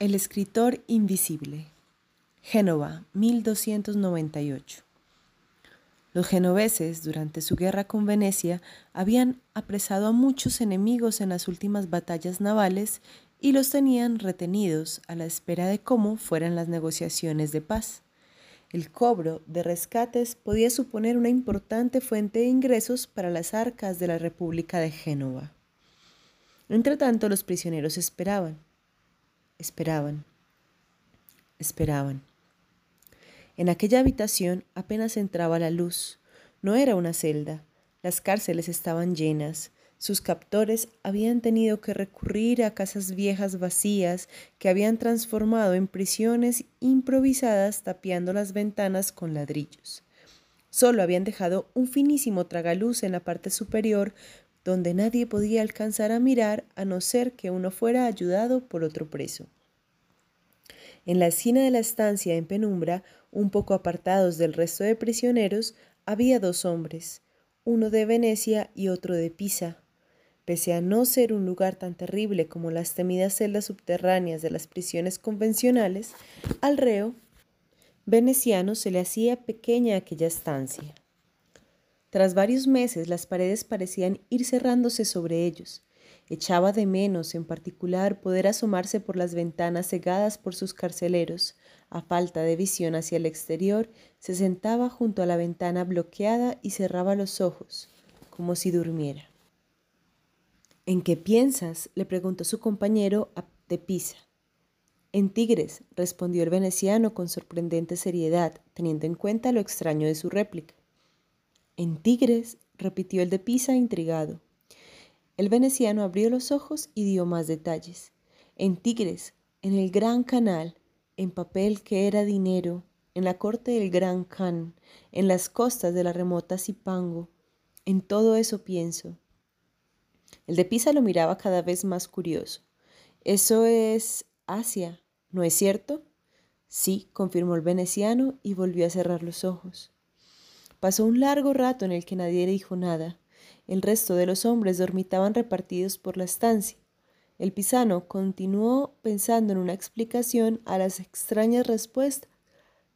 El escritor invisible. Génova, 1298. Los genoveses, durante su guerra con Venecia, habían apresado a muchos enemigos en las últimas batallas navales y los tenían retenidos a la espera de cómo fueran las negociaciones de paz. El cobro de rescates podía suponer una importante fuente de ingresos para las arcas de la República de Génova. Entretanto, los prisioneros esperaban esperaban, esperaban. En aquella habitación apenas entraba la luz. No era una celda. Las cárceles estaban llenas. Sus captores habían tenido que recurrir a casas viejas vacías que habían transformado en prisiones improvisadas tapiando las ventanas con ladrillos. Solo habían dejado un finísimo tragaluz en la parte superior donde nadie podía alcanzar a mirar a no ser que uno fuera ayudado por otro preso. En la esquina de la estancia en penumbra, un poco apartados del resto de prisioneros, había dos hombres, uno de Venecia y otro de Pisa. Pese a no ser un lugar tan terrible como las temidas celdas subterráneas de las prisiones convencionales, al reo veneciano se le hacía pequeña aquella estancia. Tras varios meses las paredes parecían ir cerrándose sobre ellos. Echaba de menos, en particular, poder asomarse por las ventanas cegadas por sus carceleros. A falta de visión hacia el exterior, se sentaba junto a la ventana bloqueada y cerraba los ojos, como si durmiera. ¿En qué piensas? le preguntó su compañero de Pisa. En Tigres, respondió el veneciano con sorprendente seriedad, teniendo en cuenta lo extraño de su réplica. En Tigres, repitió el de Pisa intrigado. El veneciano abrió los ojos y dio más detalles. En Tigres, en el Gran Canal, en papel que era dinero, en la corte del Gran Khan, en las costas de la remota Zipango. En todo eso pienso. El de Pisa lo miraba cada vez más curioso. Eso es Asia, ¿no es cierto? Sí, confirmó el veneciano y volvió a cerrar los ojos. Pasó un largo rato en el que nadie dijo nada. El resto de los hombres dormitaban repartidos por la estancia. El pisano continuó pensando en una explicación a las extrañas respuestas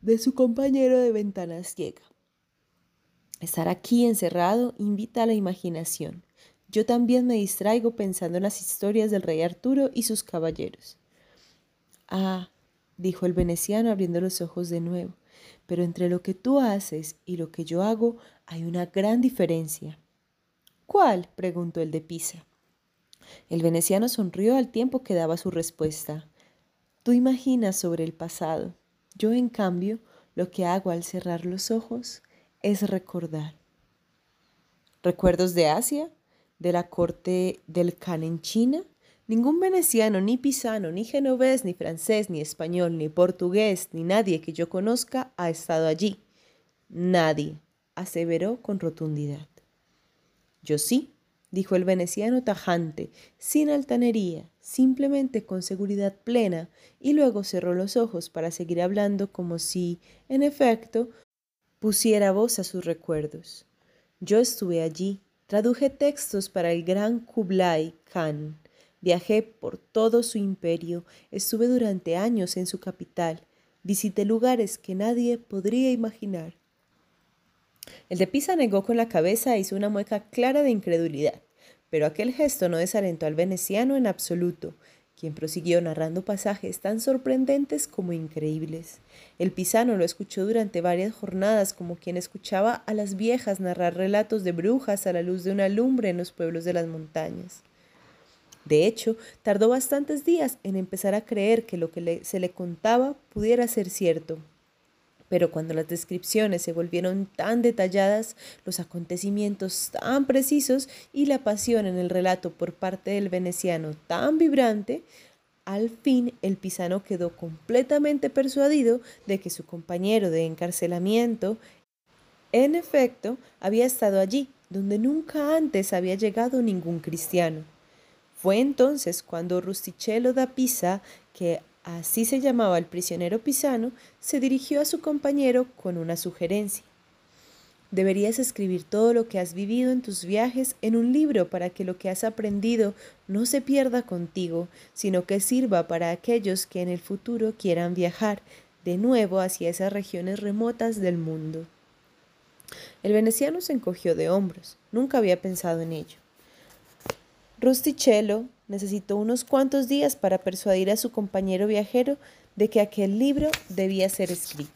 de su compañero de ventana ciega. Estar aquí encerrado invita a la imaginación. Yo también me distraigo pensando en las historias del rey Arturo y sus caballeros. Ah, dijo el veneciano abriendo los ojos de nuevo pero entre lo que tú haces y lo que yo hago hay una gran diferencia. ¿Cuál? preguntó el de Pisa. El veneciano sonrió al tiempo que daba su respuesta. Tú imaginas sobre el pasado. Yo, en cambio, lo que hago al cerrar los ojos es recordar. ¿Recuerdos de Asia? ¿De la corte del Khan en China? Ningún veneciano, ni pisano, ni genovés, ni francés, ni español, ni portugués, ni nadie que yo conozca ha estado allí. Nadie, aseveró con rotundidad. Yo sí, dijo el veneciano tajante, sin altanería, simplemente con seguridad plena, y luego cerró los ojos para seguir hablando como si, en efecto, pusiera voz a sus recuerdos. Yo estuve allí, traduje textos para el gran Kublai Khan, Viajé por todo su imperio, estuve durante años en su capital, visité lugares que nadie podría imaginar. El de Pisa negó con la cabeza e hizo una mueca clara de incredulidad, pero aquel gesto no desalentó al veneciano en absoluto, quien prosiguió narrando pasajes tan sorprendentes como increíbles. El pisano lo escuchó durante varias jornadas como quien escuchaba a las viejas narrar relatos de brujas a la luz de una lumbre en los pueblos de las montañas. De hecho, tardó bastantes días en empezar a creer que lo que se le contaba pudiera ser cierto. Pero cuando las descripciones se volvieron tan detalladas, los acontecimientos tan precisos y la pasión en el relato por parte del veneciano tan vibrante, al fin el pisano quedó completamente persuadido de que su compañero de encarcelamiento, en efecto, había estado allí, donde nunca antes había llegado ningún cristiano. Fue entonces cuando Rustichello da Pisa, que así se llamaba el prisionero pisano, se dirigió a su compañero con una sugerencia. Deberías escribir todo lo que has vivido en tus viajes en un libro para que lo que has aprendido no se pierda contigo, sino que sirva para aquellos que en el futuro quieran viajar de nuevo hacia esas regiones remotas del mundo. El veneciano se encogió de hombros. Nunca había pensado en ello. Rustichello necesitó unos cuantos días para persuadir a su compañero viajero de que aquel libro debía ser escrito.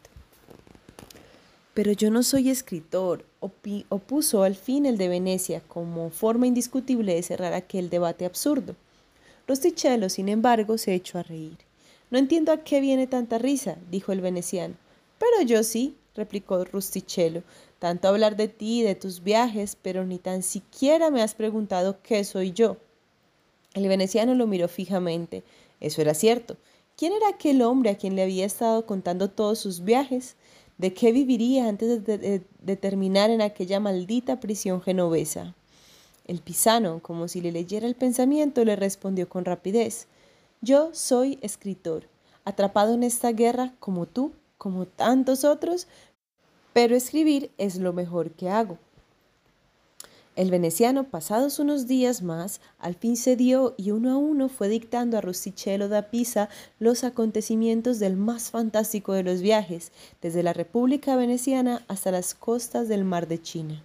Pero yo no soy escritor, opuso al fin el de Venecia como forma indiscutible de cerrar aquel debate absurdo. Rostichello, sin embargo, se echó a reír. No entiendo a qué viene tanta risa, dijo el veneciano. Pero yo sí, replicó Rustichello. Tanto hablar de ti y de tus viajes, pero ni tan siquiera me has preguntado qué soy yo. El veneciano lo miró fijamente. Eso era cierto. ¿Quién era aquel hombre a quien le había estado contando todos sus viajes? ¿De qué viviría antes de, terminar en aquella maldita prisión genovesa? El pisano, como si le leyera el pensamiento, le respondió con rapidez. Yo soy escritor, atrapado en esta guerra como tú, como tantos otros, pero escribir es lo mejor que hago. El veneciano, pasados unos días más, al fin cedió y uno a uno fue dictando a Rustichello da Pisa los acontecimientos del más fantástico de los viajes, desde la República Veneciana hasta las costas del mar de China.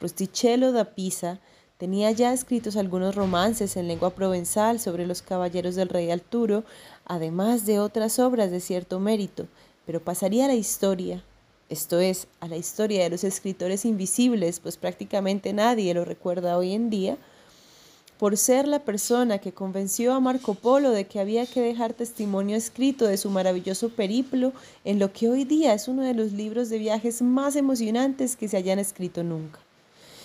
Rustichello da Pisa tenía ya escritos algunos romances en lengua provenzal sobre los caballeros del rey Arturo, además de otras obras de cierto mérito, pero pasaría a la historia esto es, a la historia de los escritores invisibles, pues prácticamente nadie lo recuerda hoy en día, por ser la persona que convenció a Marco Polo de que había que dejar testimonio escrito de su maravilloso periplo en lo que hoy día es uno de los libros de viajes más emocionantes que se hayan escrito nunca.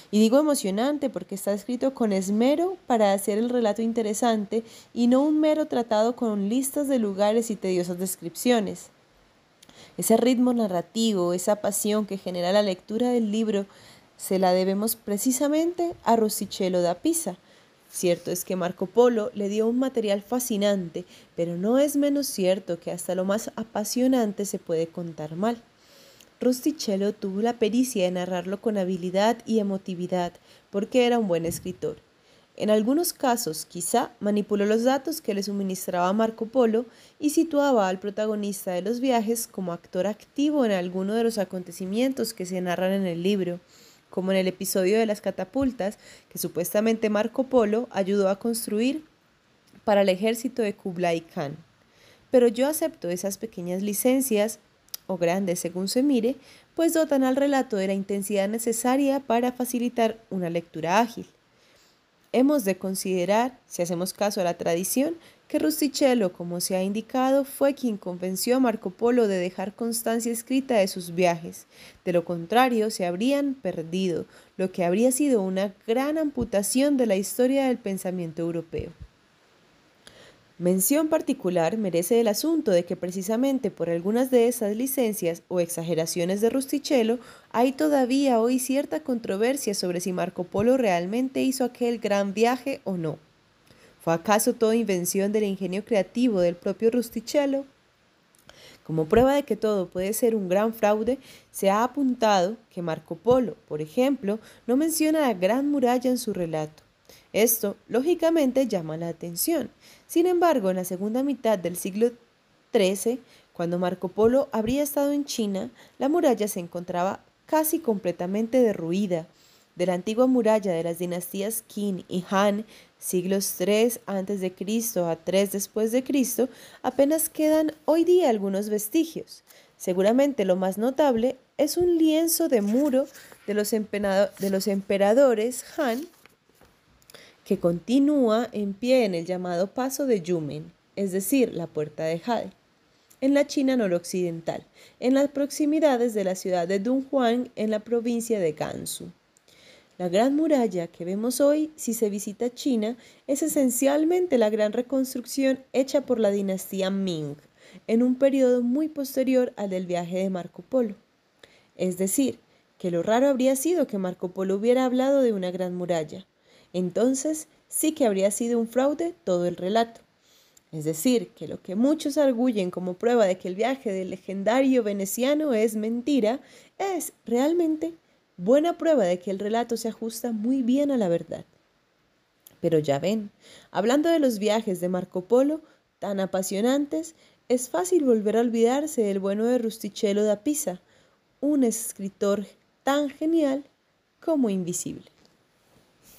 Y digo emocionante porque está escrito con esmero para hacer el relato interesante y no un mero tratado con listas de lugares y tediosas descripciones. Ese ritmo narrativo, esa pasión que genera la lectura del libro, se la debemos precisamente a Rosichello da Pisa. Cierto es que Marco Polo le dio un material fascinante, pero no es menos cierto que hasta lo más apasionante se puede contar mal. Rostichello tuvo la pericia de narrarlo con habilidad y emotividad, porque era un buen escritor. En algunos casos, quizá, manipuló los datos que le suministraba Marco Polo y situaba al protagonista de los viajes como actor activo en alguno de los acontecimientos que se narran en el libro, como en el episodio de las catapultas que supuestamente Marco Polo ayudó a construir para el ejército de Kublai Khan. Pero yo acepto esas pequeñas licencias, o grandes según se mire, pues dotan al relato de la intensidad necesaria para facilitar una lectura ágil. Hemos de considerar, si hacemos caso a la tradición, que Rustichello, como se ha indicado, fue quien convenció a Marco Polo de dejar constancia escrita de sus viajes. De lo contrario, se habrían perdido, lo que habría sido una gran amputación de la historia del pensamiento europeo. Mención particular merece el asunto de que precisamente por algunas de esas licencias o exageraciones de Rustichello hay todavía hoy cierta controversia sobre si Marco Polo realmente hizo aquel gran viaje o no. ¿Fue acaso toda invención del ingenio creativo del propio Rustichello? Como prueba de que todo puede ser un gran fraude, se ha apuntado que Marco Polo, por ejemplo, no menciona la Gran Muralla en su relato. Esto, lógicamente, llama la atención. Sin embargo, en la segunda mitad del siglo XIII, cuando Marco Polo habría estado en China, la muralla se encontraba casi completamente derruida. De la antigua muralla de las dinastías Qin y Han, siglos III a.C. a 3 después de Cristo, apenas quedan hoy día algunos vestigios. Seguramente lo más notable es un lienzo de muro de los emperadores Han que continúa en pie en el llamado Paso de Yumen, es decir, la Puerta de Jade, en la China noroccidental, en las proximidades de la ciudad de Dunhuang, en la provincia de Gansu. La gran muralla que vemos hoy, si se visita China, es esencialmente la gran reconstrucción hecha por la dinastía Ming, en un periodo muy posterior al del viaje de Marco Polo. Es decir, que lo raro habría sido que Marco Polo hubiera hablado de una gran muralla, entonces sí que habría sido un fraude todo el relato. Es decir, que lo que muchos arguyen como prueba de que el viaje del legendario veneciano es mentira, es realmente buena prueba de que el relato se ajusta muy bien a la verdad. Pero ya ven, hablando de los viajes de Marco Polo, tan apasionantes, es fácil volver a olvidarse del bueno de Rustichello da Pisa, un escritor tan genial como invisible.